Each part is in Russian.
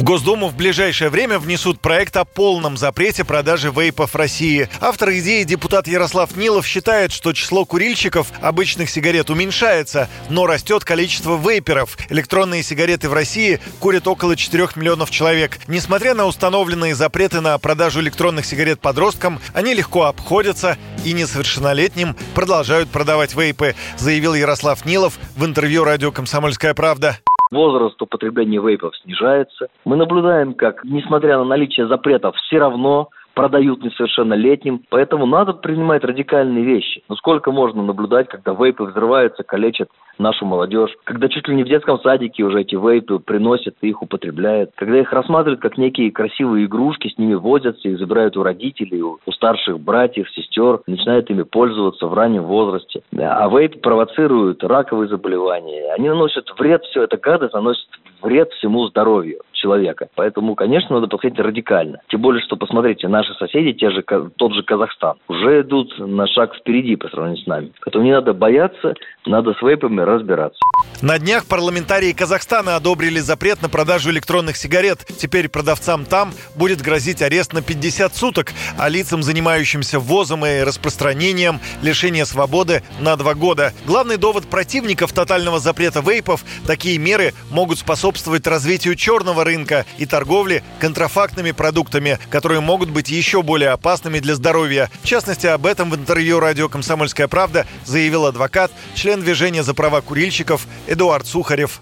В Госдуму в ближайшее время внесут проект о полном запрете продажи вейпов в России. Автор идеи депутат Ярослав Нилов считает, что число курильщиков обычных сигарет уменьшается, но растет количество вейперов. Электронные сигареты в России курят около 4 миллионов человек. Несмотря на установленные запреты на продажу электронных сигарет подросткам, они легко обходятся и несовершеннолетним продолжают продавать вейпы, заявил Ярослав Нилов в интервью радио «Комсомольская правда». Возраст употребления вейпов снижается. Мы наблюдаем, как, несмотря на наличие запретов, все равно продают несовершеннолетним. Поэтому надо принимать радикальные вещи. Но сколько можно наблюдать, когда вейпы взрываются, калечат нашу молодежь, когда чуть ли не в детском садике уже эти вейпы приносят и их употребляют, когда их рассматривают как некие красивые игрушки, с ними возятся, их забирают у родителей, у, у старших братьев, сестер, начинают ими пользоваться в раннем возрасте. А вейпы провоцируют раковые заболевания, они наносят вред, все это гадость наносит вред всему здоровью человека. Поэтому, конечно, надо подходить радикально. Тем более, что, посмотрите, наши соседи, те же, тот же Казахстан, уже идут на шаг впереди по сравнению с нами. Поэтому не надо бояться, надо с вейпами разбираться. На днях парламентарии Казахстана одобрили запрет на продажу электронных сигарет. Теперь продавцам там будет грозить арест на 50 суток, а лицам, занимающимся ввозом и распространением, лишение свободы на два года. Главный довод противников тотального запрета вейпов – такие меры могут способствовать развитию черного рынка и торговли контрафактными продуктами, которые могут быть еще более опасными для здоровья. В частности, об этом в интервью радио «Комсомольская правда» заявил адвокат, член движения за права курильщиков Эдуард Сухарев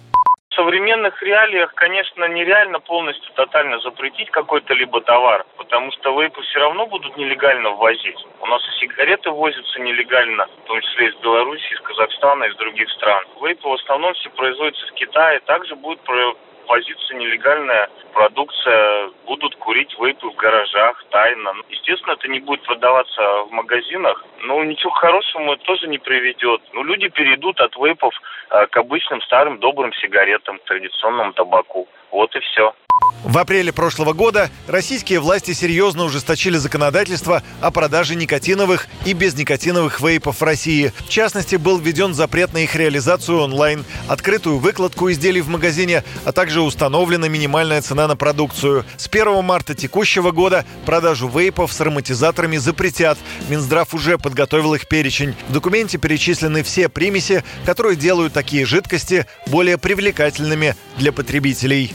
В современных реалиях, конечно, нереально полностью тотально запретить какой-то либо товар, потому что вейпы все равно будут нелегально ввозить. У нас и сигареты возятся нелегально, в том числе из Беларуси, из Казахстана, из других стран. Вейпы в основном все производятся в Китае, также будет ввозиться нелегальная продукция, будут курить вейпы в гаражах тайно. Естественно, это не будет продаваться в магазинах, но ничего хорошему это тоже не приведет. Ну, люди перейдут от вейпов э, к обычным старым добрым сигаретам, традиционному табаку. Вот и все. В апреле прошлого года российские власти серьезно ужесточили законодательство о продаже никотиновых и безникотиновых вейпов в России. В частности, был введен запрет на их реализацию онлайн, открытую выкладку изделий в магазине, а также установлена минимальная цена на продукцию. С 1 марта текущего года продажу вейпов с ароматизаторами запретят. Минздрав уже подготовил их перечень. В документе перечислены все примеси, которые делают такие жидкости более привлекательными для потребителей.